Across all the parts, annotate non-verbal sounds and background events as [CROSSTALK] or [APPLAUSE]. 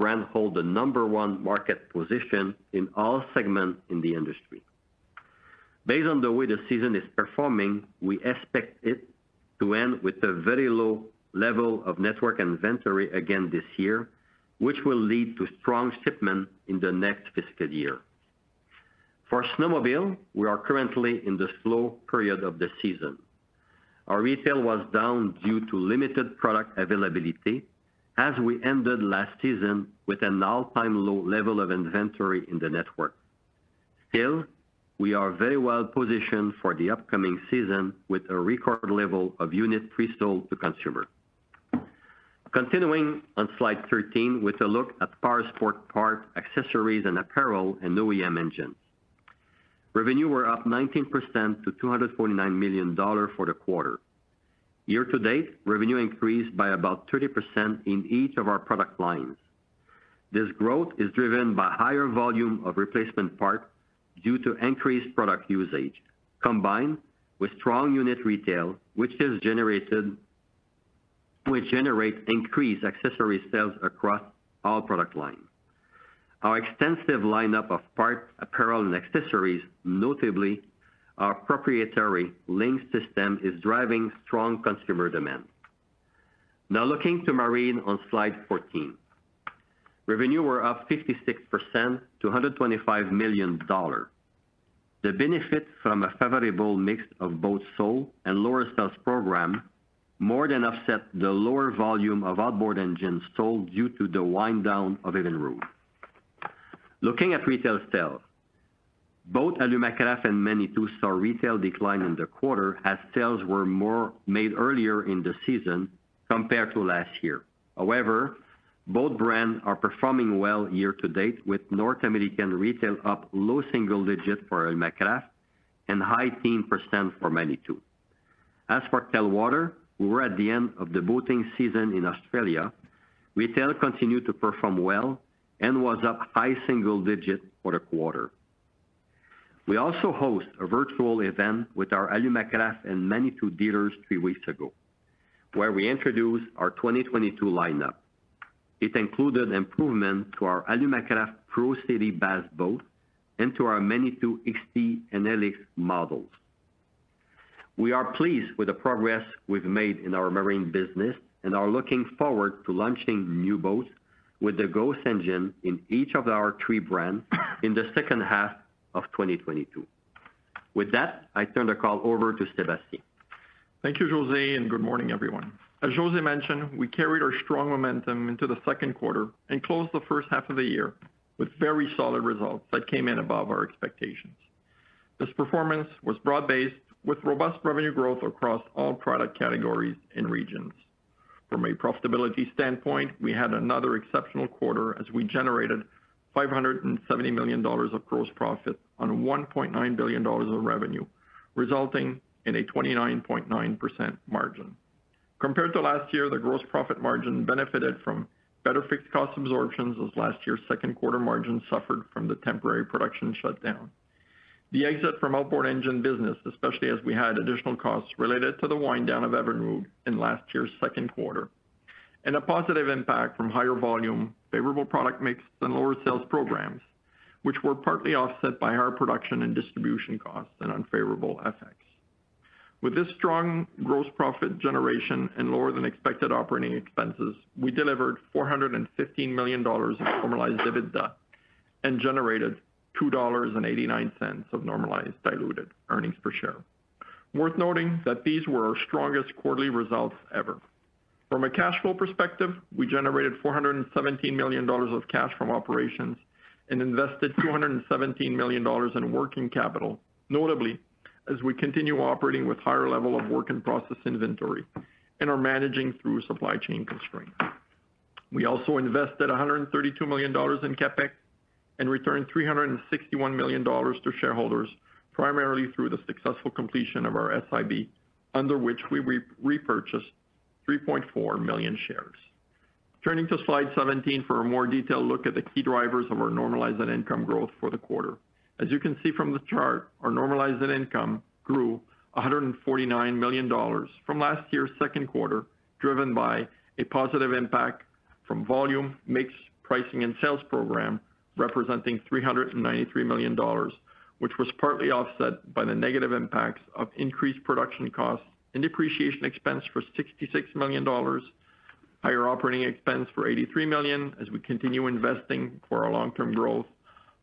Brand holds the number one market position in all segments in the industry. Based on the way the season is performing, we expect it to end with a very low level of network inventory again this year, which will lead to strong shipment in the next fiscal year. For snowmobile, we are currently in the slow period of the season. Our retail was down due to limited product availability as we ended last season with an all-time low level of inventory in the network. Still, we are very well positioned for the upcoming season with a record level of units pre-sold to consumers. Continuing on slide 13 with a look at Powersport parts, accessories, and apparel and OEM engines. Revenue were up 19% to 249 million dollars for the quarter. Year to date, revenue increased by about 30% in each of our product lines. This growth is driven by higher volume of replacement parts due to increased product usage, combined with strong unit retail, which is generated which generates increased accessory sales across all product lines. Our extensive lineup of parts, apparel, and accessories, notably our proprietary LinQ system, is driving strong consumer demand. Now looking to Marine on slide 14. Revenue were up 56% to 125 million dollars. The benefit from a favorable mix of boats sold and lower sales program more than offset the lower volume of outboard engines sold due to the wind down of Evinrude. Looking at retail sales, both Alumacraft and Manitou saw retail decline in the quarter as sales were more made earlier in the season compared to last year. However, both brands are performing well year to date, with North American retail up low single digit for Alumacraft and high teen percent % for Manitou. As for Telwater, we were at the end of the boating season in Australia. Retail continued to perform well and was up high single digit for the quarter. We also host a virtual event with our Alumacraft and Manitou dealers three weeks ago, where we introduced our 2022 lineup. It included improvement to our Alumacraft Pro Series bass boat and to our Manitou XT and LX models. We are pleased with the progress we've made in our marine business and are looking forward to launching new boats with the Ghost engine in each of our three brands in the second half of 2022. With that, I turn the call over to Sébastien. Thank you, José, and good morning, everyone. As José mentioned, we carried our strong momentum into the second quarter and closed the first half of the year with very solid results that came in above our expectations. This performance was broad-based with robust revenue growth across all product categories and regions. From a profitability standpoint, we had another exceptional quarter as we generated 570 million dollars of gross profit on 1.9 billion dollars of revenue, resulting in a 29.9% margin. Compared to last year, the gross profit margin benefited from better fixed cost absorptions as last year's second quarter margin suffered from the temporary production shutdown. The exit from outboard engine business, especially as we had additional costs related to the wind down of Evinrude in last year's second quarter, and a positive impact from higher volume, favorable product mix, and lower sales programs, which were partly offset by higher production and distribution costs and unfavorable FX. With this strong gross profit generation and lower than expected operating expenses, we delivered 415 million dollars of normalized EBITDA and generated 2.89 dollars of normalized diluted earnings per share. Worth noting that these were our strongest quarterly results ever. From a cash flow perspective, we generated 417 million dollars of cash from operations and invested 217 million dollars in working capital, notably as we continue operating with higher level of work in process inventory and are managing through supply chain constraints. We also invested 132 million dollars in CapEx and returned 361 million dollars to shareholders, primarily through the successful completion of our SIB, under which we repurchased 3.4 million shares. Turning to slide 17 for a more detailed look at the key drivers of our normalized net income growth for the quarter. As you can see from the chart, our normalized net income grew 149 million dollars from last year's second quarter, driven by a positive impact from volume, mix, pricing, and sales program, representing 393 million dollars, which was partly offset by the negative impacts of increased production costs and depreciation expense for 66 million dollars, higher operating expense for 83 million as we continue investing for our long-term growth,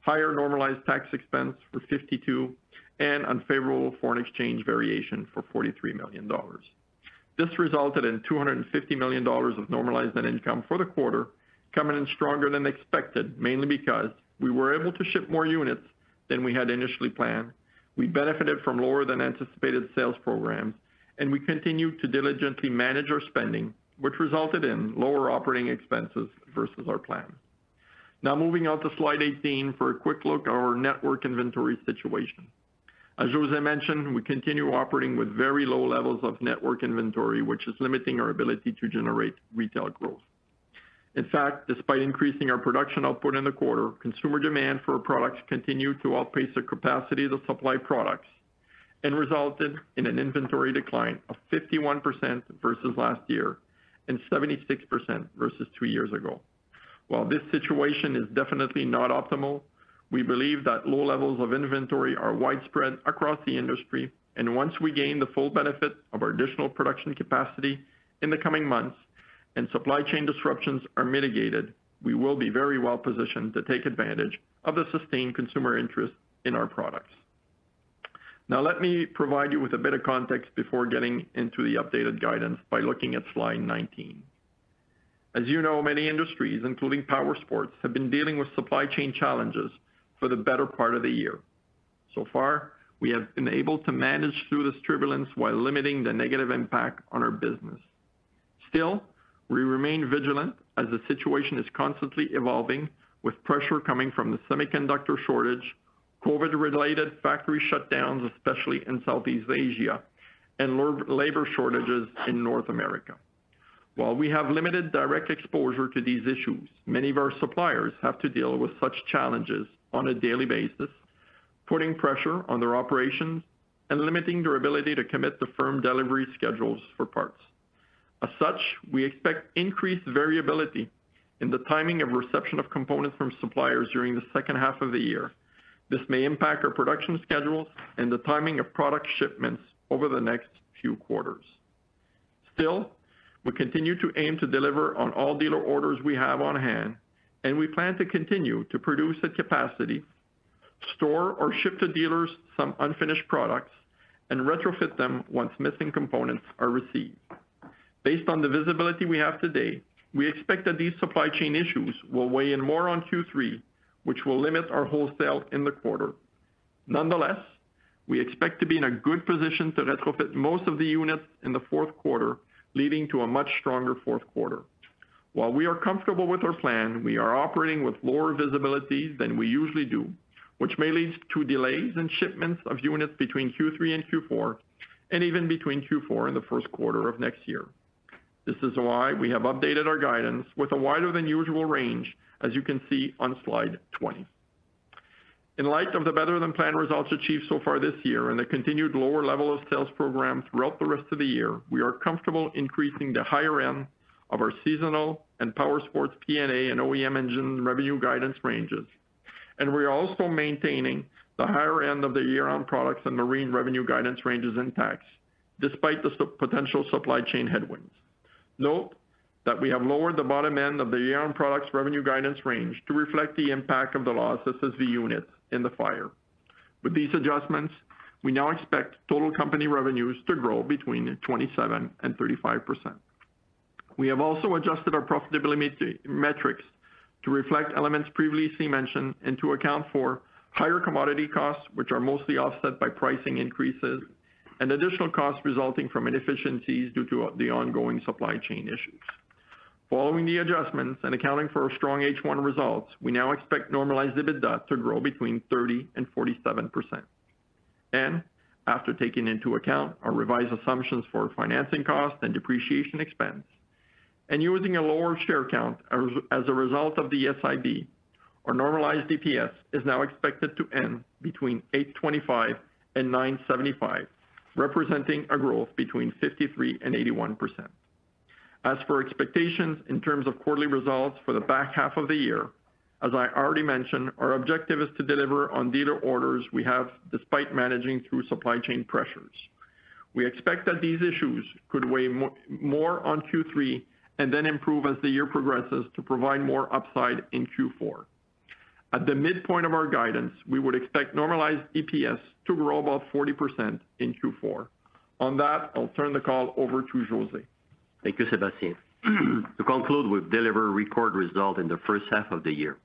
higher normalized tax expense for $52 million, and unfavorable foreign exchange variation for 43 million dollars. This resulted in 250 million dollars of normalized net income for the quarter, coming in stronger than expected, mainly because we were able to ship more units than we had initially planned. We benefited from lower than anticipated sales programs, and we continued to diligently manage our spending, which resulted in lower operating expenses versus our plan. Now, moving on to slide 18 for a quick look at our network inventory situation. As José mentioned, we continue operating with very low levels of network inventory, which is limiting our ability to generate retail growth. In fact, despite increasing our production output in the quarter, consumer demand for our products continued to outpace the capacity to supply products and resulted in an inventory decline of 51% versus last year and 76% versus two years ago. While this situation is definitely not optimal, we believe that low levels of inventory are widespread across the industry, and once we gain the full benefit of our additional production capacity in the coming months and supply chain disruptions are mitigated, we will be very well positioned to take advantage of the sustained consumer interest in our products. Now, let me provide you with a bit of context before getting into the updated guidance by looking at slide 19. As you know, many industries, including powersports, have been dealing with supply chain challenges for the better part of the year. So far, we have been able to manage through this turbulence while limiting the negative impact on our business. Still, we remain vigilant as the situation is constantly evolving, with pressure coming from the semiconductor shortage, COVID-related factory shutdowns, especially in Southeast Asia, and labor shortages in North America. While we have limited direct exposure to these issues, many of our suppliers have to deal with such challenges on a daily basis, putting pressure on their operations and limiting their ability to commit to firm delivery schedules for parts. As such, we expect increased variability in the timing of reception of components from suppliers during the second half of the year. This may impact our production schedules and the timing of product shipments over the next few quarters. Still, we continue to aim to deliver on all dealer orders we have on hand, and we plan to continue to produce at capacity, store or ship to dealers some unfinished products, and retrofit them once missing components are received. Based on the visibility we have today, we expect that these supply chain issues will weigh in more on Q3, which will limit our wholesale in the quarter. Nonetheless, we expect to be in a good position to retrofit most of the units in the fourth quarter, leading to a much stronger fourth quarter. While we are comfortable with our plan, we are operating with lower visibility than we usually do, which may lead to delays in shipments of units between Q3 and Q4, and even between Q4 and the first quarter of next year. This is why we have updated our guidance with a wider than usual range, as you can see on slide 20. In light of the better-than-planned results achieved so far this year and the continued lower level of sales program throughout the rest of the year, we are comfortable increasing the higher end of our seasonal and powersports P&A and OEM engine revenue guidance ranges. And we are also maintaining the higher end of the year-round products and marine revenue guidance ranges intact, despite the potential supply chain headwinds. Note that we have lowered the bottom end of the year-round products revenue guidance range to reflect the impact of the loss of SSV units in the fire. With these adjustments, we now expect total company revenues to grow between 27 and 35%. We have also adjusted our profitability metrics to reflect elements previously mentioned and to account for higher commodity costs, which are mostly offset by pricing increases and additional costs resulting from inefficiencies due to the ongoing supply chain issues. Following the adjustments and accounting for our strong H1 results, we now expect normalized EBITDA to grow between 30 and 47%. And after taking into account our revised assumptions for financing costs and depreciation expense, and using a lower share count as a result of the SIB, our normalized EPS is now expected to end between 8.25 and 9.75, representing a growth between 53 and 81%. As for expectations in terms of quarterly results for the back half of the year, as I already mentioned, our objective is to deliver on dealer orders we have despite managing through supply chain pressures. We expect that these issues could weigh more on Q3 and then improve as the year progresses to provide more upside in Q4. At the midpoint of our guidance, we would expect normalized EPS to grow about 40% in Q4. On that, I'll turn the call over to José. Thank you, Sébastien. [CLEARS THROAT] To conclude, we've delivered record result in the first half of the year.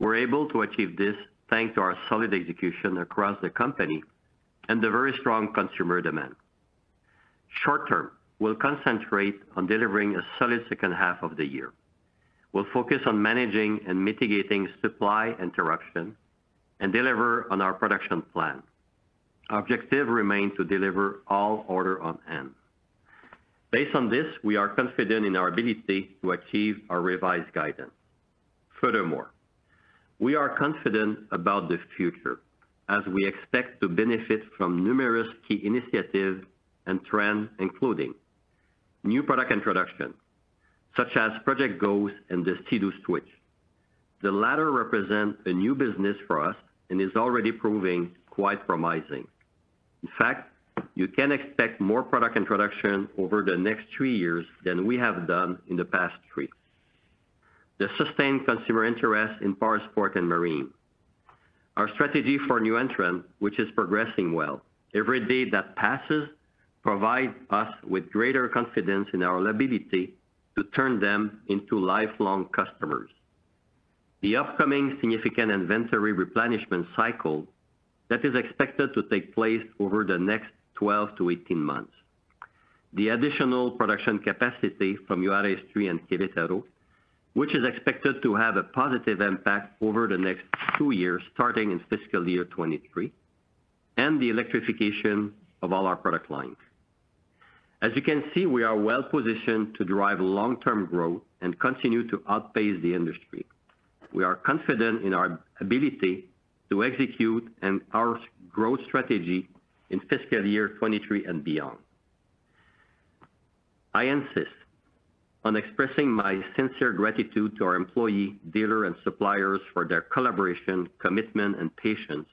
We're able to achieve this thanks to our solid execution across the company and the very strong consumer demand. Short term, we'll concentrate on delivering a solid second half of the year. We'll focus on managing and mitigating supply interruption and deliver on our production plan. Our objective remains to deliver all order on hand. Based on this, we are confident in our ability to achieve our revised guidance. Furthermore, we are confident about the future as we expect to benefit from numerous key initiatives and trends, including new product introduction, such as Project Ghost and the Sea-Doo Switch. The latter represent a new business for us and is already proving quite promising. In fact, you can expect more product introduction over the next three years than we have done in the past three. The sustained consumer interest in powersport and marine. Our strategy for new entrant, which is progressing well. Every day that passes provides us with greater confidence in our ability to turn them into lifelong customers. The upcoming significant inventory replenishment cycle that is expected to take place over the next 12-18 months. The additional production capacity from Juárez 3 and Querétaro, which is expected to have a positive impact over the next two years, starting in fiscal year 2023, and the electrification of all our product lines. As you can see, we are well positioned to drive long-term growth and continue to outpace the industry. We are confident in our ability to execute and our growth strategy in fiscal year 2023 and beyond. I insist on expressing my sincere gratitude to our employee, dealer, and suppliers for their collaboration, commitment, and patience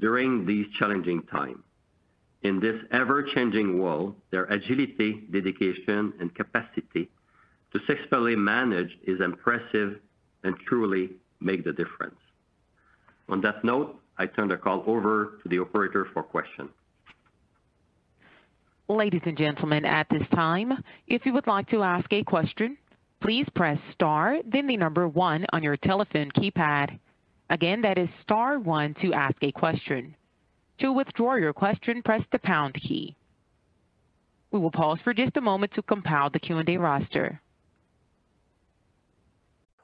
during these challenging times. In this ever-changing world, their agility, dedication, and capacity to successfully manage is impressive and truly make the difference. On that note, I turn the call over to the operator for questions. Ladies and gentlemen, at this time, if you would like to ask a question, please press star then the number one on your telephone keypad. Again, that is star one to ask a question. To withdraw your question, press the pound key. We will pause for just a moment to compile the Q&A roster.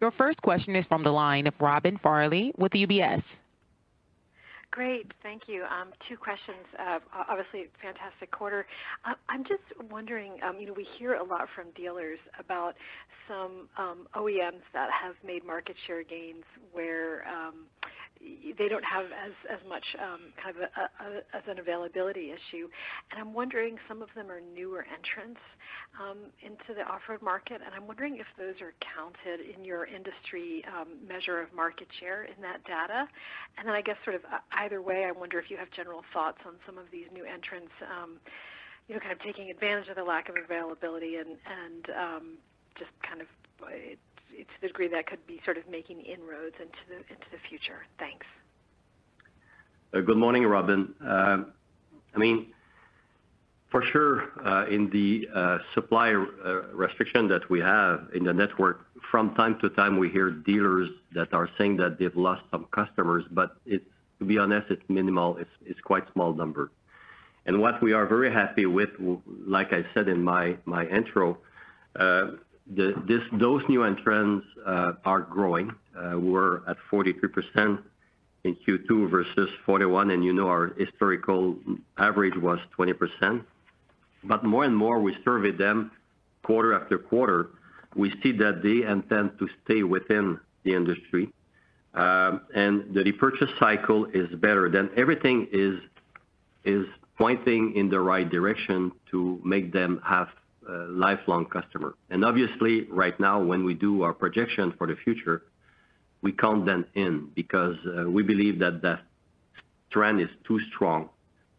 Your first question is from the line of Robin Farley with UBS. Great. Thank you. Um, two questions. Uh, obviously, fantastic quarter. Uh, I'm just wondering, um, you know, we hear a lot from dealers about some um, OEMs that have made market share gains where they don't have as as much um, kind of as an availability issue. And I'm wondering, some of them are newer entrants um, into the off-road market, and I'm wondering if those are counted in your industry um, measure of market share in that data. And then I guess sort of uh, either way, I wonder if you have general thoughts on some of these new entrants, you know, kind of taking advantage of the lack of availability and just kind of uh, to the degree that could be sort of making inroads into the into the future. Thanks. Uh, good morning, Robin. Uh, I mean, for sure, uh, in the supply restriction that we have in the network, from time to time, we hear dealers that are saying that they've lost some customers, but it's, to be honest, it's minimal. It's quite small number. And what we are very happy with, like I said in my intro, those new entrants are growing. We're at 43% in Q2 versus 41, and you know our historical average was 20%. But more and more we survey them quarter after quarter, we see that they intend to stay within the industry. Um and the repurchase cycle is better. Then everything is pointing in the right direction to make them have lifelong customer. And obviously, right now, when we do our projection for the future, we count them in because uh, we believe that that trend is too strong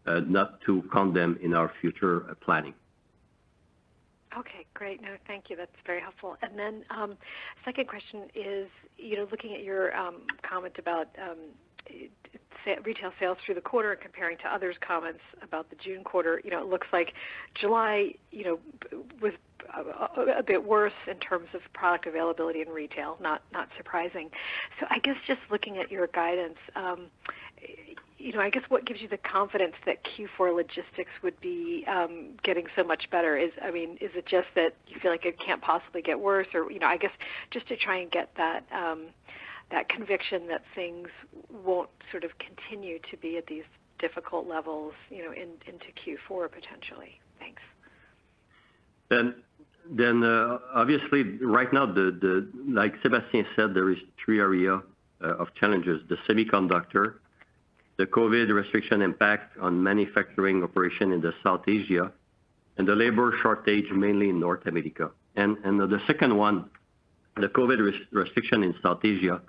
uh, not to count them in our future uh, planning. Okay, great. No, thank you. That's very helpful. And then, um, Second question is, you know, looking at your um, comment about um, retail sales through the quarter and comparing to others' comments about the June quarter, you know, it looks like July, you know, was uh, a bit worse in terms of product availability in retail, not not surprising. So I guess just looking at your guidance, um, you know, I guess what gives you the confidence that Q4 logistics would be um, getting so much better? Is I mean, is it just that you feel like it can't possibly get worse? Or, you know, I guess just to try and get that um, conviction that things won't sort of continue to be at these difficult levels, you know, into Q4 potentially. Thanks. Then, uh, obviously right now, the, the like Sébastien said, there is three areas uh, of challenges, the semiconductor, the COVID restriction impact on manufacturing operation in the South Asia, and the labor shortage, mainly in North America. And, and the second one, the COVID restriction in South Asia,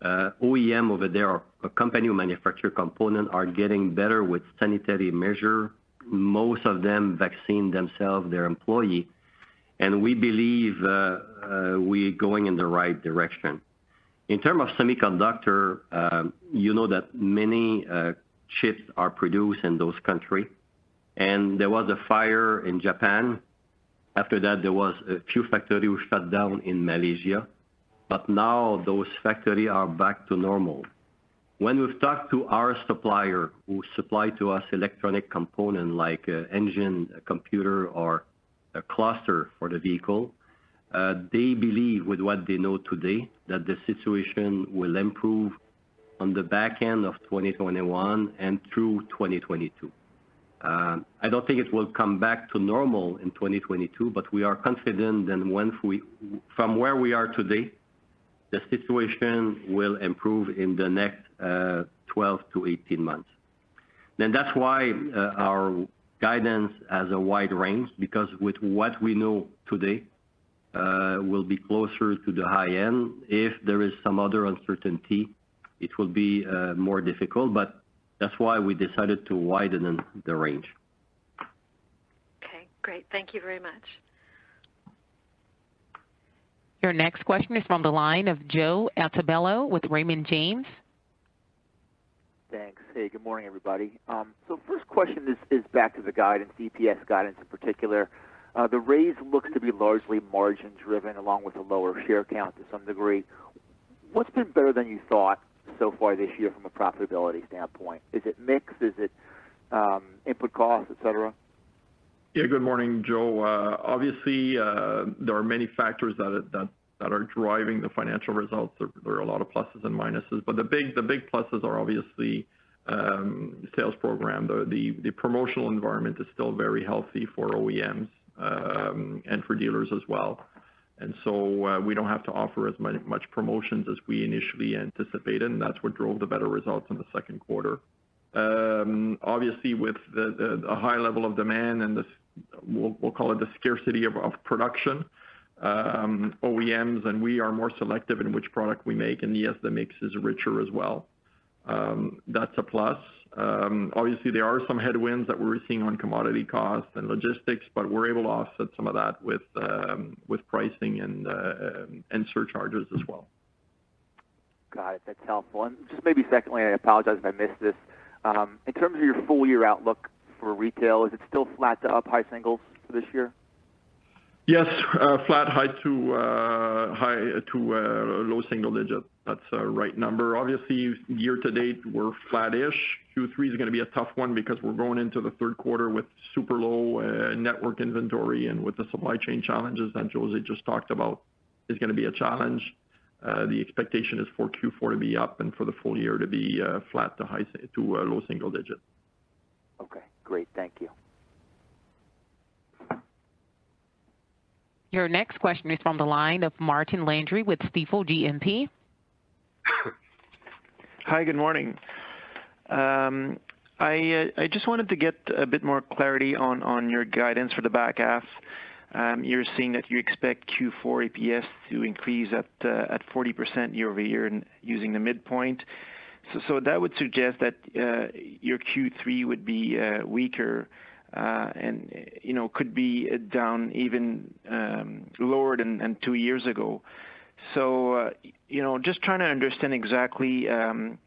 Uh, OEM over there a company who manufacture component are getting better with sanitary measure. Most of them vaccine themselves, their employee, and we believe uh, uh, we going in the right direction. In terms of semiconductor, um, you know that many chips are produced in those countries, and there was a fire in Japan. After that, there was a few factories shut down in Malaysia, but now those factories are back to normal. When we've talked to our supplier who supply to us electronic component like uh, engine, computer or a cluster for the vehicle, uh, they believe with what they know today that the situation will improve on the back end of 2021 and through 2022. Uh, I don't think it will come back to normal in 2022, but we are confident that from where we are today, the situation will improve in the next uh, 12-18 months. Then that's why uh, our guidance has a wide range, because with what we know today, uh, we'll be closer to the high end. If there is some other uncertainty, it will be more difficult, but that's why we decided to widen the range. Okay, great. Thank you very much. Your next question is from the line of Joe Altobello with Raymond James. Thanks. Hey, good morning, everybody. Um, first question is back to the guidance, EPS guidance in particular. Uh, the raise looks to be largely margin driven along with a lower share count to some degree. What's been better than you thought so far this year from a profitability standpoint? Is it mix? Is it um, input costs, et cetera? Yeah, good morning, Joe. Obviously, there are many factors that are driving the financial results. There are a lot of pluses and minuses, but the big the big pluses are obviously um sales program. The the promotional environment is still very healthy for OEMs and for dealers as well. And so uh we don't have to offer as much promotions as we initially anticipated, and that's what drove the better results in the second quarter. Um, obviously, with the high level of demand and we'll call it the scarcity of production, um, OEMs and we are more selective in which product we make, and yes, the mix is richer as well. Um, that's a plus. Obviously, there are some headwinds that we're seeing on commodity costs and logistics, but we're able to offset some of that with pricing uh, and surcharges as well. Got it. That's helpful. Just maybe secondly, I apologize if I missed this. Um, in terms of your full year outlook for retail, is it still flat to up high singles for this year? Yes, uh, flat high to uh high to uh, low single digit. That's a right number. Obviously, year to date, we're flat-ish. Q3 is gonna be a tough one because we're going into the third quarter with super low uh, network inventory and with the supply chain challenges that José just talked about is gonna be a challenge. Uh, the expectation is for Q4 to be up and for the full year to be uh, flat to uh, low single digit. Okay, great. Thank you. Your next question is from the line of Martin Landry with Stifel GMP. [COUGHS] Hi, good morning. Um, I just wanted to get a bit more clarity on on your guidance for the back half. Um, you're saying that you expect Q4 EPS to increase at uh, 40% year-over-year and using the midpoint. So that would suggest that uh, your Q3 would be uh, weaker, and you know, could be down even um, lower than two years ago. So you know, just trying to understand exactly um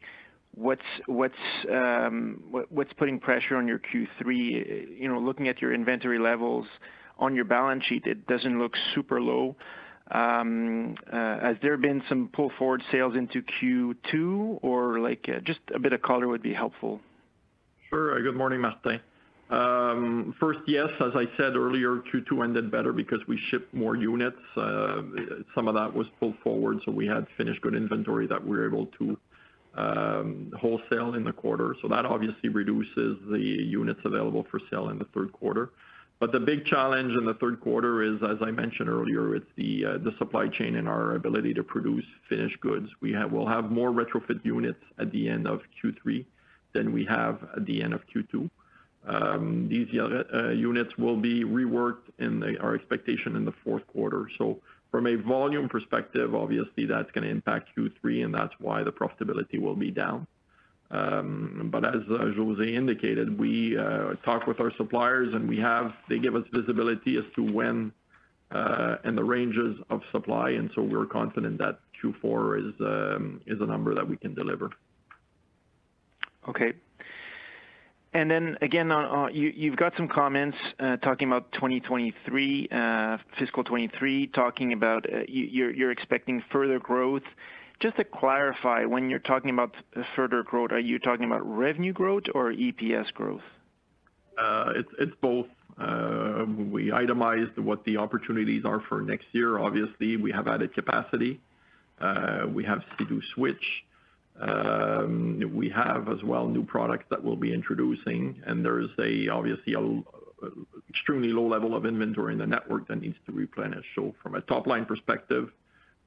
what's what's um what's putting pressure on your Q3. You know, looking at your inventory levels on your balance sheet, it doesn't look super low. Um, uh, has there been some pull-forward sales into Q2 or like uh, just a bit of color would be helpful. Sure. Uh, good morning, Martin. Um, first, yes, as I said earlier, Q2 ended better because we shipped more units. Some of that was pulled forward, so we had finished good inventory that we were able to um, wholesale in the quarter. So that obviously reduces the units available for sale in the third quarter. But the big challenge in the third quarter is, as I mentioned earlier, it's the uh, the supply chain and our ability to produce finished goods. We'll have more retrofit units at the end of Q3 than we have at the end of Q2. Um, these uh, uh, units will be reworked in our expectation in the fourth quarter. So from a volume perspective, obviously that's gonna impact Q3, and that's why the profitability will be down. Um, but as uh, José indicated, we uh, talk with our suppliers, and we have they give us visibility as to when uh, and the ranges of supply, and so we're confident that Q4 is um is a number that we can deliver. Okay. And then again, you've got some comments talking about 2023, fiscal 2023, talking about uh you're you're expecting further growth. Just to clarify, when you're talking about further growth, are you talking about revenue growth or EPS growth? Uh, it's both. Um, we itemized what the opportunities are for next year. Obviously, we have added capacity. Uh, we have Sea-Doo Switch. Um, we have as well new products that we'll be introducing, and there is a obviously an extremely low level of inventory in the network that needs to replenish. From a top-line perspective,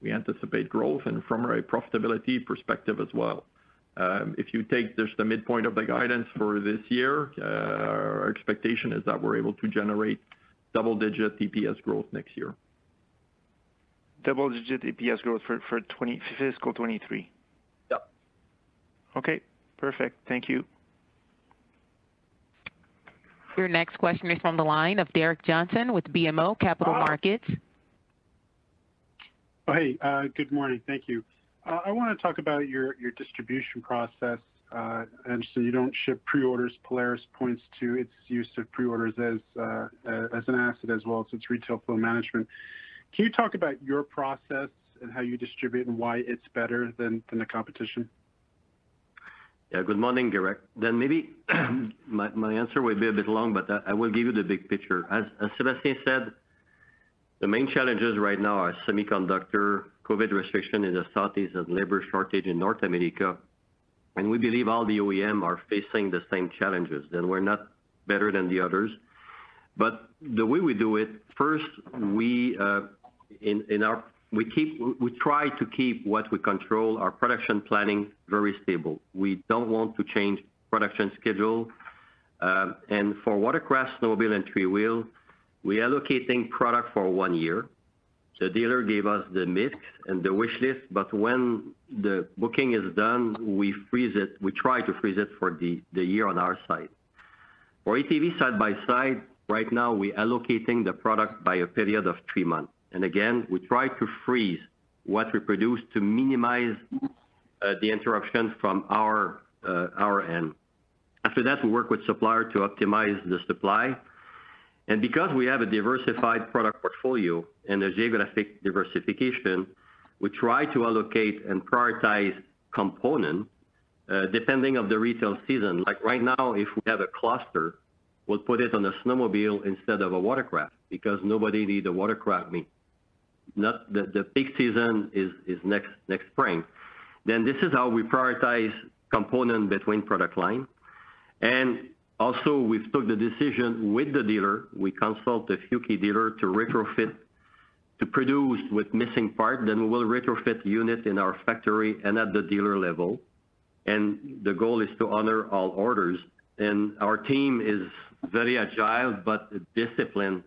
we anticipate growth and from a profitability perspective as well. Um, if you take just the midpoint of the guidance for this year, uh, our expectation is that we're able to generate double-digit EPS growth next year. Double-digit EPS growth for fiscal 2023? Yep. Okay, perfect. Thank you. Your next question is from the line of Gerrick Johnson with BMO Capital Markets. Oh, hey, uh, good morning. Thank you. Uh, I wanna talk about your distribution process. Uh, and so you don't ship pre-orders. Polaris points to its use of pre-orders as an asset as well as its retail flow management. Can you talk about your process and how you distribute and why it's better than the competition? Yeah. Good morning, Gerrick. Maybe [CLEARS THROAT] my answer will be a bit long, but I will give you the big picture. As Sébastien said, the main challenges right now are semiconductor, COVID restriction in the Southeast, and labor shortage in North America. and we believe all the OEM are facing the same challenges, and we're not better than the others. But the way we do it, first, uh, we keep, we try to keep what we control, our production planning, very stable. We don't want to change production schedule. Uh, and for watercraft, snowmobile, and three-wheel, we allocating product for one year. The dealer gave us the mix and the wish list, but when the booking is done, we freeze it. We try to freeze it for the year on our side. For ATV side-by-side, right now, we're allocating the product by a period of three months. And again, we try to freeze what we produce to minimize uh, the interruption from uh, our end. After that, we work with supplier to optimize the supply. And because we have a diversified product portfolio and a geographic diversification, we try to allocate and prioritize component uh, depending on the retail season. Like right now, if we have a cluster, we'll put it on a snowmobile instead of a watercraft, because nobody need a watercraft. Not the peak season is next spring. Then this is how we prioritize component between product line. Also, we've took the decision with the dealer, we consult a few key dealer to retrofit, to produce with missing part, then we will retrofit unit in our factory and at the dealer level. And the goal is to honor all orders. And our team is very agile, but disciplined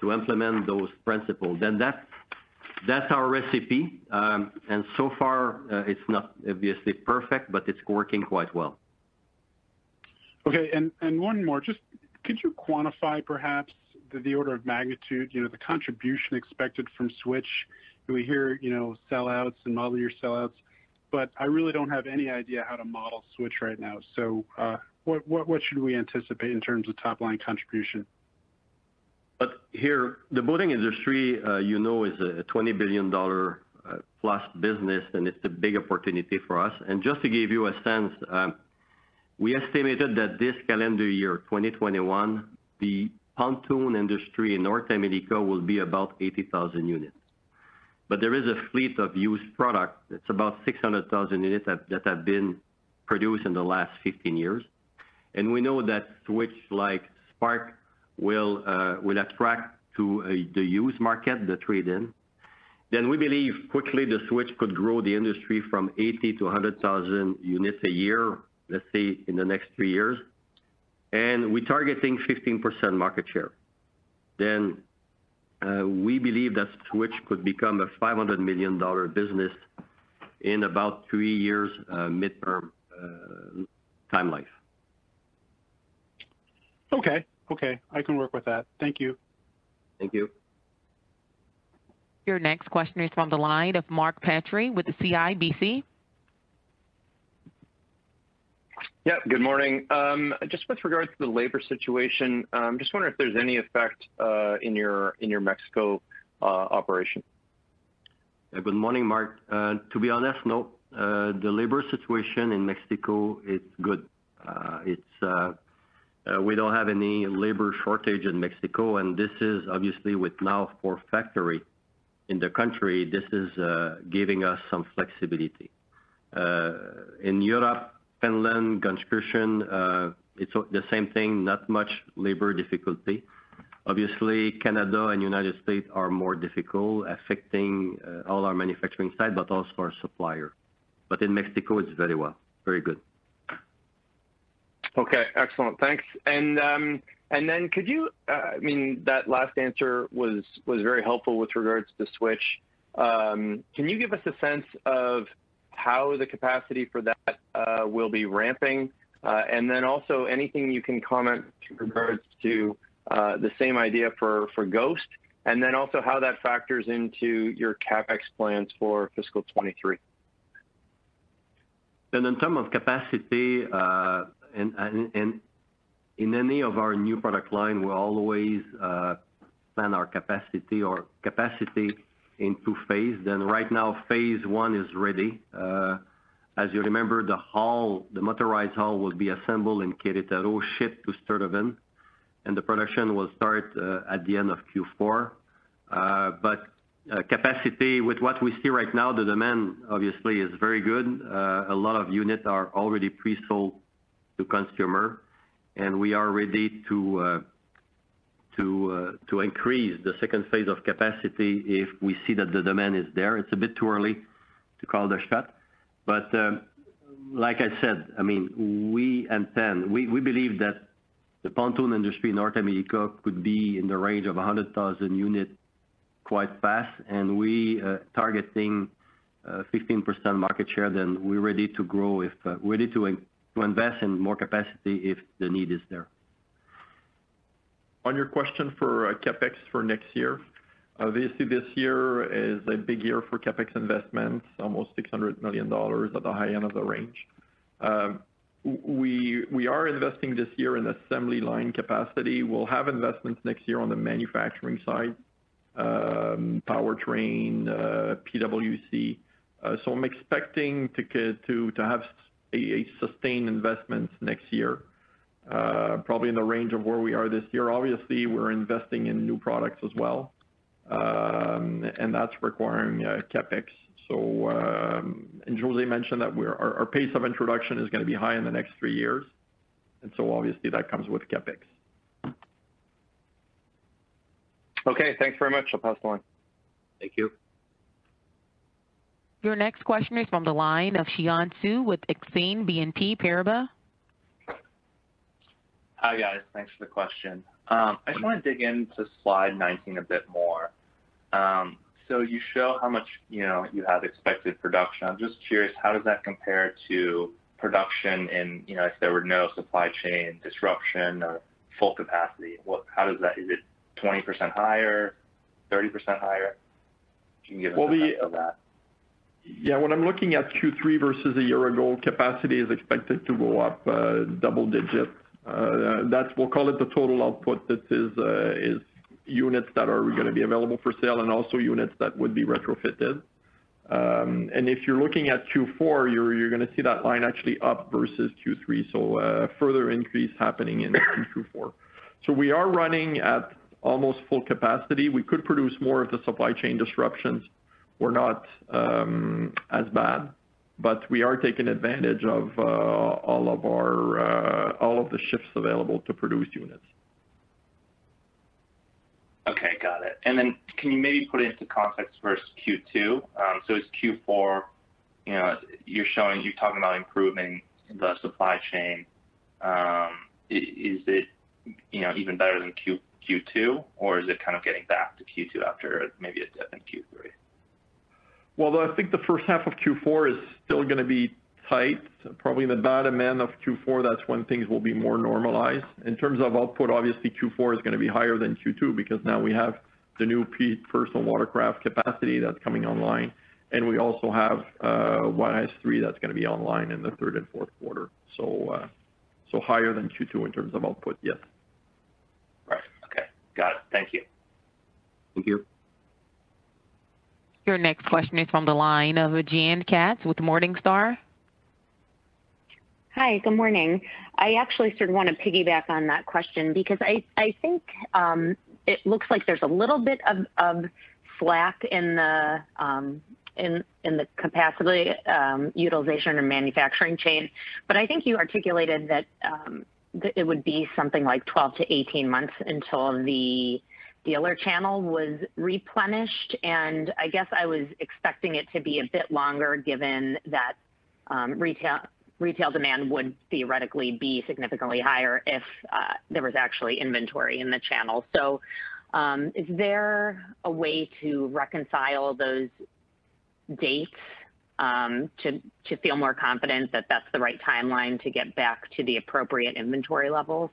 to implement those principles. Then that's our recipe. Um, and so far, uh, it's not obviously perfect, but it's working quite well. Okay, and one more. Just could you quantify perhaps the order of magnitude, you know, the contribution expected from Switch? We hear, you know, sellouts and model year sellouts, but I really don't have any idea how to model Switch right now. So, uh what should we anticipate in terms of top-line contribution? But here, the boating industry, uh, you know, is a $20 billion uh, plus business, and it's a big opportunity for us. And just to give you a sense, um, we estimated that this calendar year, 2021, the pontoon industry in North America will be about 80,000 units. But there is a fleet of used product, it's about 600,000 units that have been produced in the last 15 years. And we know that Switch, like Spark, will uh, attract to uh, the used market, the trade-in. Then we believe quickly the Switch could grow the industry from 80 to 100,000 units a year, let's say, in the next three years. And we're targeting 15% market share. Then, uh, we believe that Switch could become a $500 million business in about three years, uh, midterm uh, time life. Okay. Okay, I can work with that. Thank you. Thank you. Your next question is from the line of Mark Petrie with the CIBC. Yeah, good morning. Um, just with regards to the labor situation, um, just wondering if there's any effect uh, in your Mexico uh, operation? Good morning, Mark. Uh, to be honest, no. The labor situation in Mexico is good. It's we don't have any labor shortage in Mexico, and this is obviously with now four factory in the country, this is giving us some flexibility. In Europe, Finland, Gunskirchen, uh, it's the same thing, not much labor difficulty. Obviously, Canada and United States are more difficult, affecting uh, all our manufacturing side, but also our supplier. But in Mexico, it's very well, very good. Okay, excellent. Thanks. And um, then could you, uh, I mean, that last answer was very helpful with regards to Switch. Um, can you give us a sense of how the capacity for that uh, will be ramping? Uh, and then also anything you can comment in regards to uh, the same idea for Ghost, and then also how that factors into your CapEx plans for fiscal 2023. In terms of capacity, in any of our new product line, we always plan our capacity or capacity in two phases. Then, right now, phase one is ready. Uh, as you remember, the hull, the motorized hull will be assembled in Querétaro, shipped to Sturtevant, and the production will start uh, at the end of Q4. Uh, but capacity, with what we see right now, the demand obviously is very good. A lot of units are already pre-sold to consumer, and we are ready to Uh, increase the second phase of capacity if we see that the demand is there. It's a bit too early to call the shot. But um like I said, I mean, we intend we believe that the pontoon industry in North America could be in the range of 100,000 units quite fast, and we uh, targeting uh, 15% market share, then we're ready to grow if ready to invest in more capacity if the need is there. On your question for uh, CapEx for next year, obviously this year is a big year for CapEx investments, almost 600 million dollars at the high end of the range. Um, we we are investing this year in assembly line capacity. We'll have investments next year on the manufacturing side, um, powertrain, uh, PWC. Uh so I'm expecting to to to have a sustained investment next year, Uh, probably in the range of where we are this year. Obviously, we're investing in new products as well, um, and that's requiring uh, CapEx. So um and José mentioned that our pace of introduction is gonna be high in the next three years, and so obviously that comes with CapEx. Okay, thanks very much. I'll pass the line. Thank you. Your next question is from the line of Xian Siew with Exane BNP Paribas. Hi, guys. Thanks for the question. I just wanna dig into slide 19 a bit more. Um so you show how much, you know, you have expected production. I'm just curious, how does that compare to production in, you know, if there were no supply chain disruption or full capacity? How does that? Is it 20% higher, 30% higher? Can you give us a sense of that? Yeah. When I'm looking at Q3 versus a year ago, capacity is expected to go up double digits. That's, we'll call it the total output. That is uh is units that are gonna be available for sale and also units that would be retrofitted. Um and if you're looking at Q4, you're you're gonna see that line actually up versus Q3, so a further increase happening in Q4. We are running at almost full capacity. We could produce more if the supply chain disruptions were not as bad, we are taking advantage of uh, uh, all of the shifts available to produce units. Okay, got it. And then can you maybe put it into context versus Q2? Um, is Q4, you know, you're showing you're talking about improving the supply chain. Um, is it, you know, even better than Q2, or is it kind of getting back to Q2 after maybe a dip in Q3? Well, I think the first half of Q4 is still gonna be tight. Probably in the bottom end of Q4, that's when things will be more normalized. In terms of output, obviously Q4 is gonna be higher than Q2 because now we have the new personal watercraft capacity that's coming online, and we also have Juárez 3 that's gonna be online in the third and fourth quarter. So uh so higher than Q2 in terms of output, yes. Right. Okay. Got it. Thank you. Thank you. Your next question is from the line of Jan Katz with Morningstar. Hi, good morning. I actually sort of wanna piggyback on that question because I think um, it looks like there's a little bit of slack in the um, capacity um, utilization or manufacturing chain. But I think you articulated that it would be something like 12 to 18 months until the dealer channel was replenished. And I guess I was expecting it to be a bit longer given that um, retail demand would theoretically be significantly higher if uh, there was actually inventory in the channel. So um is there a way to reconcile those dates um, to feel more confident that that's the right timeline to get back to the appropriate inventory levels?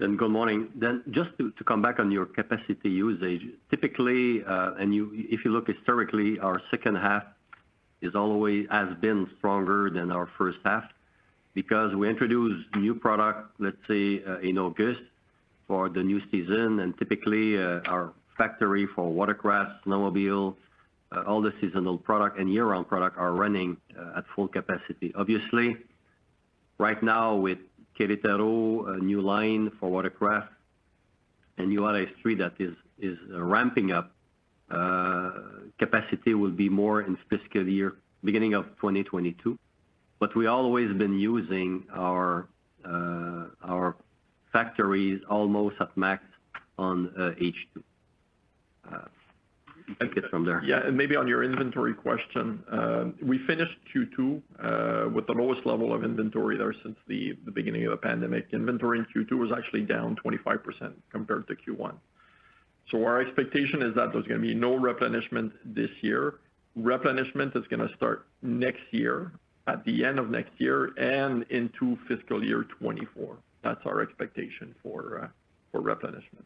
Then, good morning. Then just to come back on your capacity usage, typically, uh, and if you look historically, our second half is always has been stronger than our first half because we introduce new product, let's say, uh, in August for the new season. And typically, uh, our factory for watercraft, snowmobile, all the seasonal product and year-round product are running at full capacity. Obviously, right now with Querétaro, a new line for watercraft and Juárez 3 that is ramping up, uh, capacity will be more in fiscal year beginning of 2022. But We always been using our uh, factories almost at max on uh, H2. Take it from there. Yeah. And maybe on your inventory question, we finished Q2 with the lowest level of inventory there since the the beginning of the pandemic. Inventory in Q2 was actually down 25% compared to Q1. So our expectation is that there's gonna be no replenishment this year. Replenishment is gonna start next year, at the end of next year and into fiscal year 2024. That's our expectation for uh for replenishment.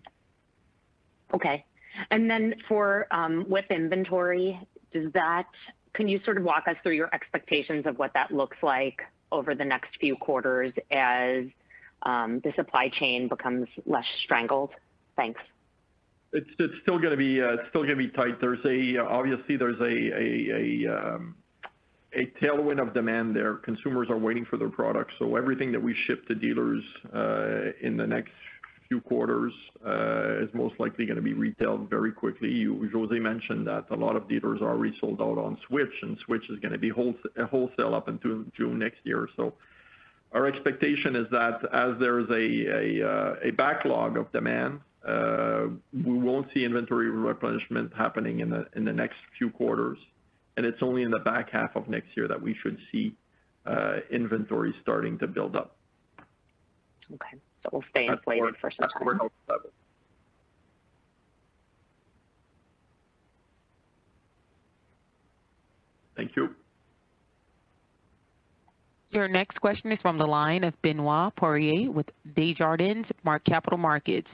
Okay. And then for um, WIP inventory, does that can you sort of walk us through your expectations of what that looks like over the next few quarters as um, the supply chain becomes less strangled? Thanks. It's uh, still gonna be tight. There's a uh obviously, there's um, a tailwind of demand there. Consumers are waiting for their products, so everything that we ship to dealers uh, in the next few quarters uh, is most likely gonna be retailed very quickly. José mentioned that a lot of dealers are already sold out on Switch, and Switch is gonna be wholesale up until June next year. So our expectation is that as there's uh, a backlog of demand, uh, we won't see inventory replenishment happening in the in the next few quarters, and it's only in the back half of next year that we should see inventory starting to build up. Okay. We'll stay inflated for some time. Thank you. Your next question is from the line of Benoit Poirier with Desjardins Mark Capital Markets.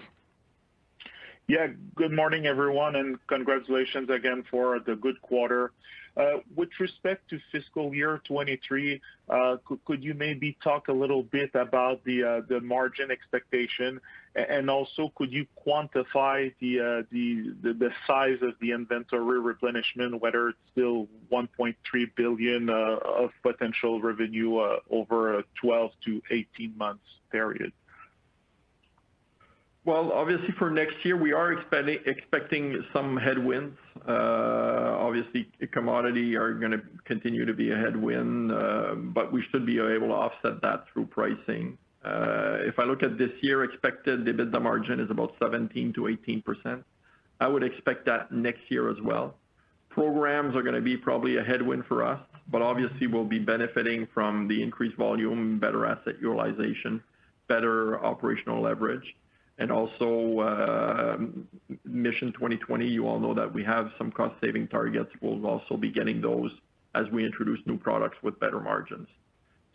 Yeah. Good morning, everyone, and congratulations again for the good quarter. With respect to fiscal year 2023, could you maybe talk a little bit about the uh the margin expectation? And also, could you quantify the uh the the size of the inventory replenishment, whether it's still 1.3 billion of potential revenue over a 12 to 18 months period? Well, obviously for next year, we are expecting some headwinds. Uh, obviously, commodities are gonna continue to be a headwind, uh, but we should be able to offset that through pricing. Uh, if I look at this year, expected EBITDA margin is about 17%-18%. I would expect that next year as well. Programs are gonna be probably a headwind for us, but obviously we'll be benefiting from the increased volume, better asset utilization, better operational leverage. And also, uh, Mission 2020, you all know that we have some cost saving targets. We'll also be getting those as we introduce new products with better margins.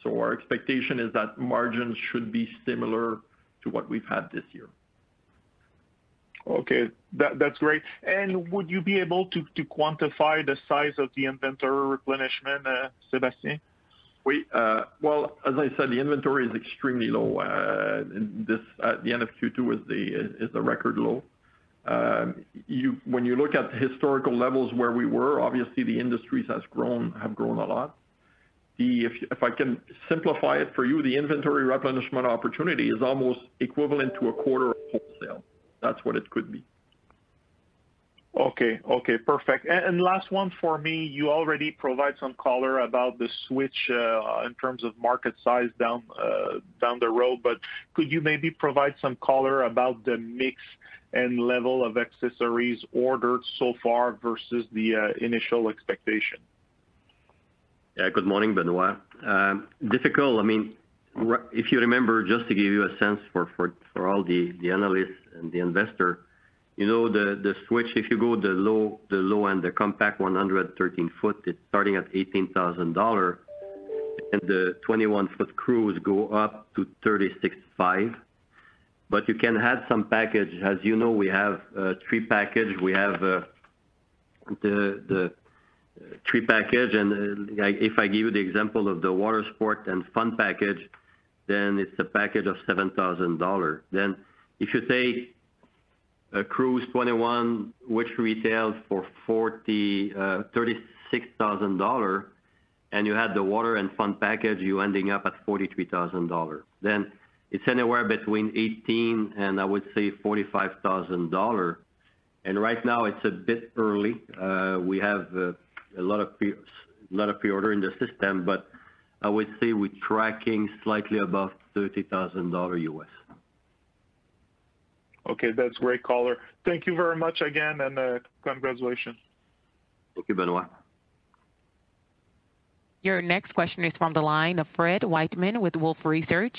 So our expectation is that margins should be similar to what we've had this year. Okay. That's great. And would you be able to quantify the size of the inventory replenishment, uh, Sébastien? Uh, well, as I said, the inventory is extremely low. Uh, this at the end of Q2 is a record low. Um, when you look at historical levels where we were, obviously the industries has grown have grown a lot. If I can simplify it for you, the inventory replenishment opportunity is almost equivalent to a quarter of wholesale. That's what it could be. Okay. Okay, perfect. And last one for me. You already provide some color about the Switch uh, in terms of market size down uh, down the road, but could you maybe provide some color about the mix and level of accessories ordered so far versus the uh, initial expectation? Yeah. Good morning, Benoit. Um, difficult. I mean, if you remember, just to give you a sense for all the analysts and the investor, you know, the Switch, if you go the low end, the compact 113-foot, it's starting at 18,000 dollar, and the 21-foot cruise go up to 36,500. You can add some package. As you know, we have three package. We have uh, the uh, three package, and uh, like if I give you the example of the water sport and fun package, then it's a package of 7,000 dollars. Then if you take Uh, cruise 21, which retails for uh, 36,000 dollar, and you had the water and fun package, you're ending up at 43,000 dollar. Then it's anywhere between $18,000 and I would say 45,000 dollar. And right now it's a bit early. Uh, we have a lot of pre-order in the system, but I would say we're tracking slightly above $30,000. Okay. That's great color. Thank you very much again, and uh, congratulations. Thank you, Benoit. Your next question is from the line of Fred Wightman with Wolfe Research.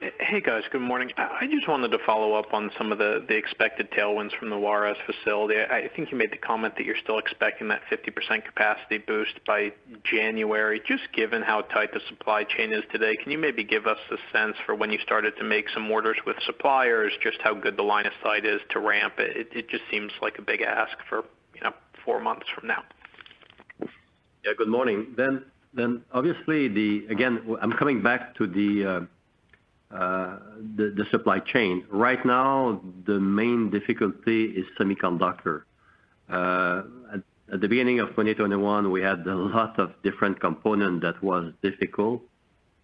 Hey, guys. Good morning. I just wanted to follow up on some of the expected tailwinds from the Juárez facility. I think you made the comment that you're still expecting that 50% capacity boost by January. Just given how tight the supply chain is today, can you maybe give us a sense for when you started to make some orders with suppliers, just how good the line of sight is to ramp it? It just seems like a big ask for, you know, four months from now. Yeah. Good morning. Obviously, the again, I'm coming back to the uh, Uh, supply chain. Right now, the main difficulty is semiconductor. Uh, at the beginning of 2021, we had a lot of different component that was difficult.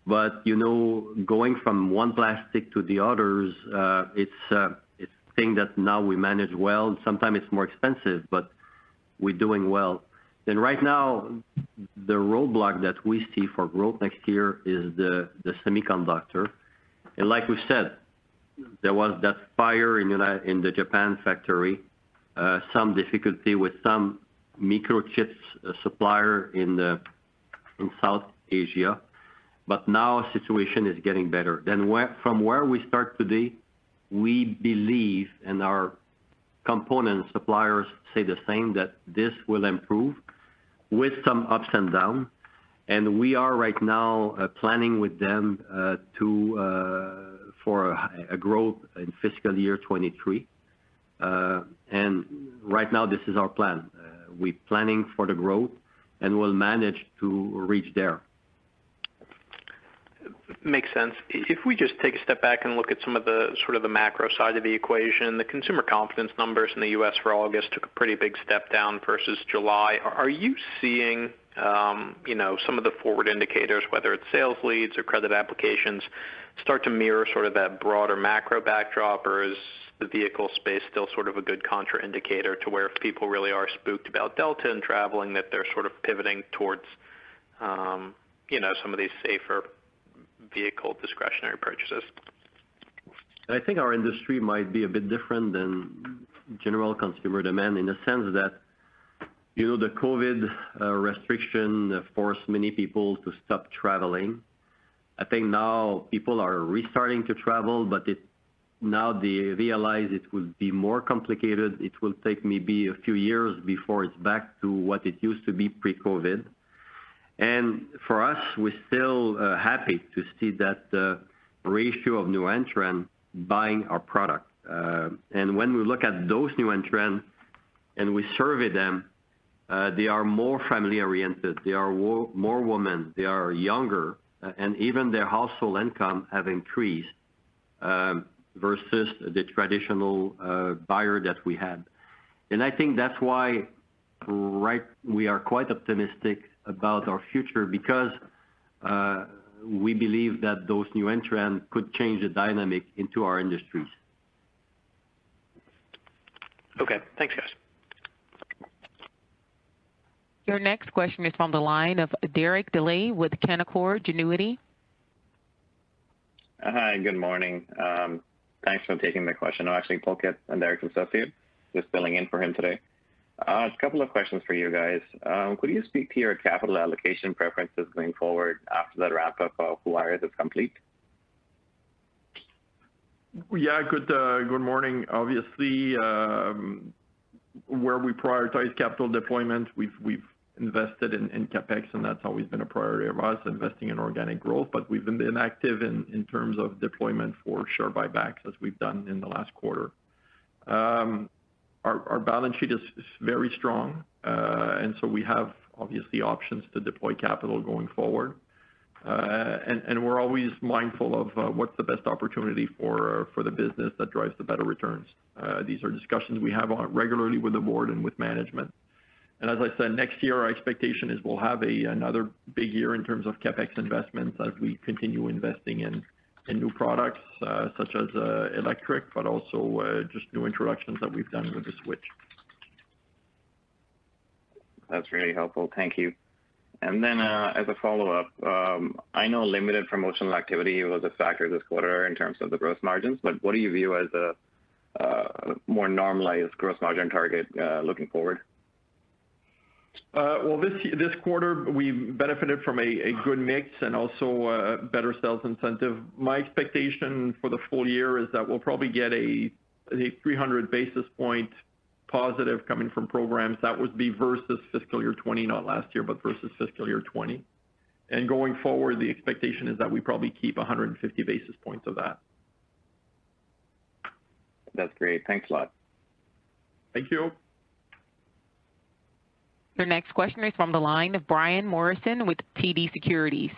But you know, going from one plastic to the others, uh, it's a thing that now we manage well. Sometimes it's more expensive, but we're doing well. Right now, the roadblock that we see for growth next year is the semiconductor. And like we said, there was that fire in the Japan factory, uh, some difficulty with some microchips uh, supplier in South Asia. But now situation is getting better. From where we start today, we believe, and our component suppliers say the same, that this will improve with some ups and downs. And we are right now uh, planning with them uh, uh, for a growth in fiscal year 2023. Right now this is our plan. We're planning for the growth, and we'll manage to reach there. Makes sense. If we just take a step back and look at some of the sort of the macro side of the equation, the consumer confidence numbers in the U.S. for August took a pretty big step down versus July. Are you seeing, Um, you know, some of the forward indicators, whether it's sales leads or credit applications, start to mirror sort of that broader macro backdrop? Or is the vehicle space still sort of a good contraindicator to where if people really are spooked about Delta and traveling, that they're sort of pivoting towards, um, you know, some of these safer vehicle discretionary purchases? I think our industry might be a bit different than general consumer demand in the sense that, you know, the COVID uh, restriction forced many people to stop traveling. I think now people are restarting to travel, but now they realize it will be more complicated. It will take maybe a few years before it's back to what it used to be pre-COVID. And for us, we're still uh, happy to see that uh, ratio of new entrant buying our product. And when we look at those new entrants and we survey them, Uh, they are more family-oriented. They are more women, they are younger, uh, and even their household income have increased um, versus the traditional uh, buyer that we had. And I think that's why we are quite optimistic about our future because we believe that those new entrants could change the dynamic into our industries. Okay. Thanks, guys. Your next question is from the line of Derek Dley with Canaccord Genuity. Uh, hi, good morning. Um, thanks for taking the question. I'm actually Pulkit and Derek's associate, just filling in for him today. Uh, a couple of questions for you guys. Um, could you speak to your capital allocation preferences going forward after that wrap-up of Juárez is complete? Yeah. Good uh, morning. Obviously, um, where we prioritize capital deployment, we've invested in CapEx, and that's always been a priority of us, investing in organic growth. But we've been active in terms of deployment for share buybacks as we've done in the last quarter. Um, our balance sheet is very strong, uh, and so we have obviously options to deploy capital going forward. Uh, and and we're always mindful of uh, what's the best opportunity for for the business that drives the better returns. These are discussions we have regularly with the board and with management. And as I said, next year our expectation is we'll have another big year in terms of CapEx investments as we continue investing in new products, uh, such as uh, electric, but also uh, just new introductions that we've done with the Switch. That's really helpful. Thank you. And then, as a follow-up, um, I know limited promotional activity was a factor this quarter in terms of the gross margins, but what do you view as a more normalized gross margin target, looking forward? Uh, well, this quarter, we benefited from a good mix and also uh, better sales incentive. My expectation for the full year is that we'll probably get a 300 basis point positive coming from programs. That would be versus fiscal year 2020, not last year, but versus fiscal year 2020. And going forward, the expectation is that we probably keep 150 basis points of that. That's great. Thanks a lot. Thank you. Your next question is from the line of Brian Morrison with TD Securities.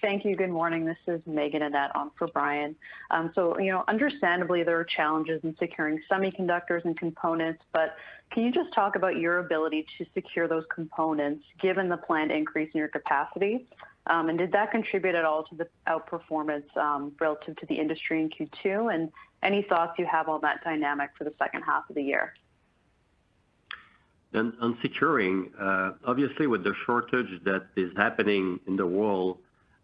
Thank you. Good morning. This is Meaghen Annett on for Brian. Um, so, you know, understandably, there are challenges in securing semiconductors and components, but can you just talk about your ability to secure those components, given the planned increase in your capacity? Um, and did that contribute at all to the outperformance, um, relative to the industry in Q2? And any thoughts you have on that dynamic for the second half of the year? And on securing, uh, obviously, with the shortage that is happening in the world,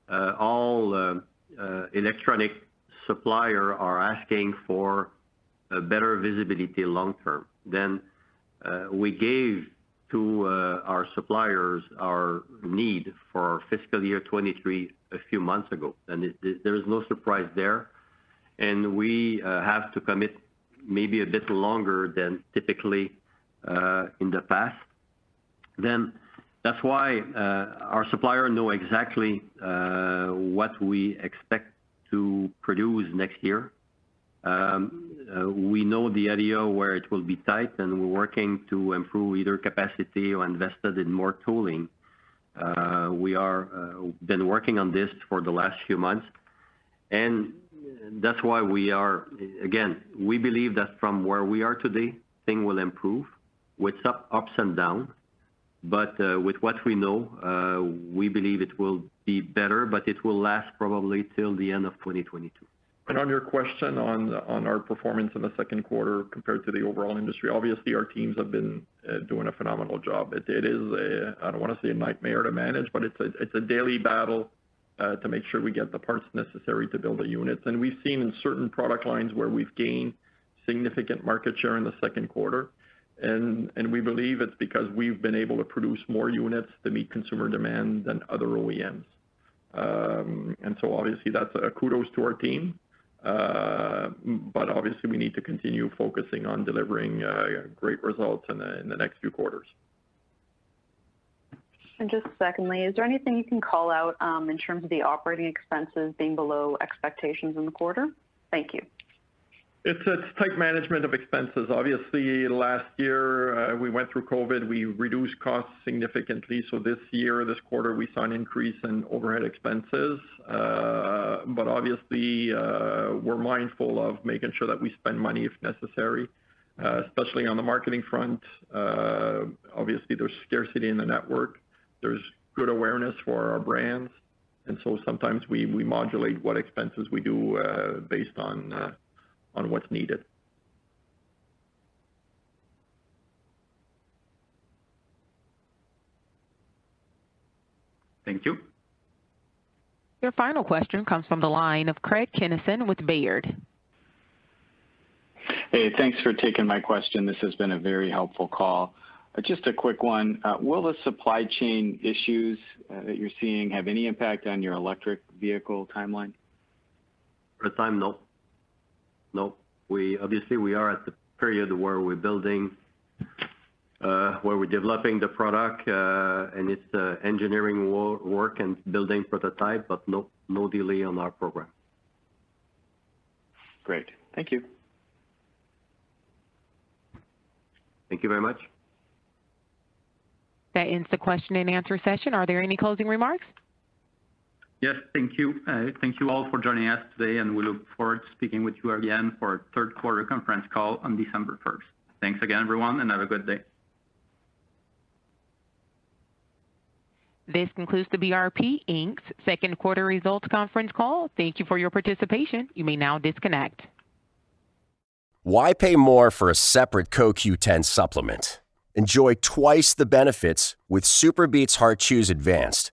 uh, all uh, electronic supplier are asking for a better visibility long term. We gave to our suppliers our need for fiscal year 2023 a few months ago, and there is no surprise there. And we have to commit maybe a bit longer than typically Uh, in the past. Then that's why uh, our supplier know exactly uh, what we expect to produce next year. Um, we know the area where it will be tight, and we're working to improve either capacity or invested in more tooling. We are been working on this for the last few months, and that's why we are... Again, we believe that from where we are today, things will improve with some ups and downs. But uh, with what we know, uh, we believe it will be better, but it will last probably till the end of 2022. On your question on on our performance in the second quarter compared to the overall industry, obviously, our teams have been uh, doing a phenomenal job. It is I don't want to say a nightmare to manage, but it's it's a daily battle to make sure we get the parts necessary to build the units. And we've seen in certain product lines where we've gained significant market share in the second quarter, and we believe it's because we've been able to produce more units to meet consumer demand than other OEMs. Um, and so obviously, that's a kudos to our team. Uh, but obviously, we need to continue focusing on delivering uh, great results in the next few quarters. And just secondly, is there anything you can call out, um, in terms of the operating expenses being below expectations in the quarter? Thank you. It's tight management of expenses. Obviously, last year, uh, we went through COVID. We reduced costs significantly. So this year, this quarter, we saw an increase in overhead expenses. Uh, but obviously, uh, we're mindful of making sure that we spend money if necessary, especially on the marketing front. Obviously, there's scarcity in the network. There's good awareness for our brands, and so sometimes we modulate what expenses we do, based on what's needed. Thank you. Your final question comes from the line of Craig Kennison with Baird. Hey, thanks for taking my question. This has been a very helpful call. Uh, just a quick one. Uh, will the supply chain issues uh, that you're seeing have any impact on your electric vehicle timeline? For the time, no. No. We obviously, we are at the period where we're building, uh, where we're developing the product, uh, and it's uh, engineering work and building prototype, but no, no delay on our program. Great. Thank you. Thank you very much. That ends the question and answer session. Are there any closing remarks? Yes, thank you. Uh, thank you all for joining us today, and we look forward to speaking with you again for our third quarter conference call on December first. Thanks again, everyone, and have a good day. This concludes the BRP Inc.'s second quarter results conference call. Thank you for your participation. You may now disconnect. Why pay more for a separate CoQ10 supplement? Enjoy twice the benefits with SuperBeets Heart Chews Advanced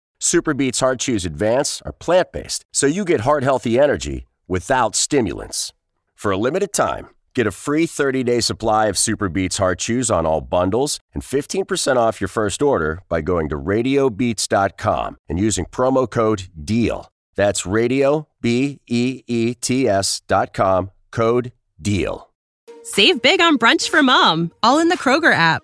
SuperBeets Heart Chews Advance are plant based, so you get heart healthy energy without stimulants. For a limited time, get a free 30 day supply of SuperBeets Heart Chews on all bundles and 15% off your first order by going to radiobeets.com and using promo code DEAL. That's radio, B E E T S.com, code DEAL. Save big on brunch for mom, all in the Kroger app.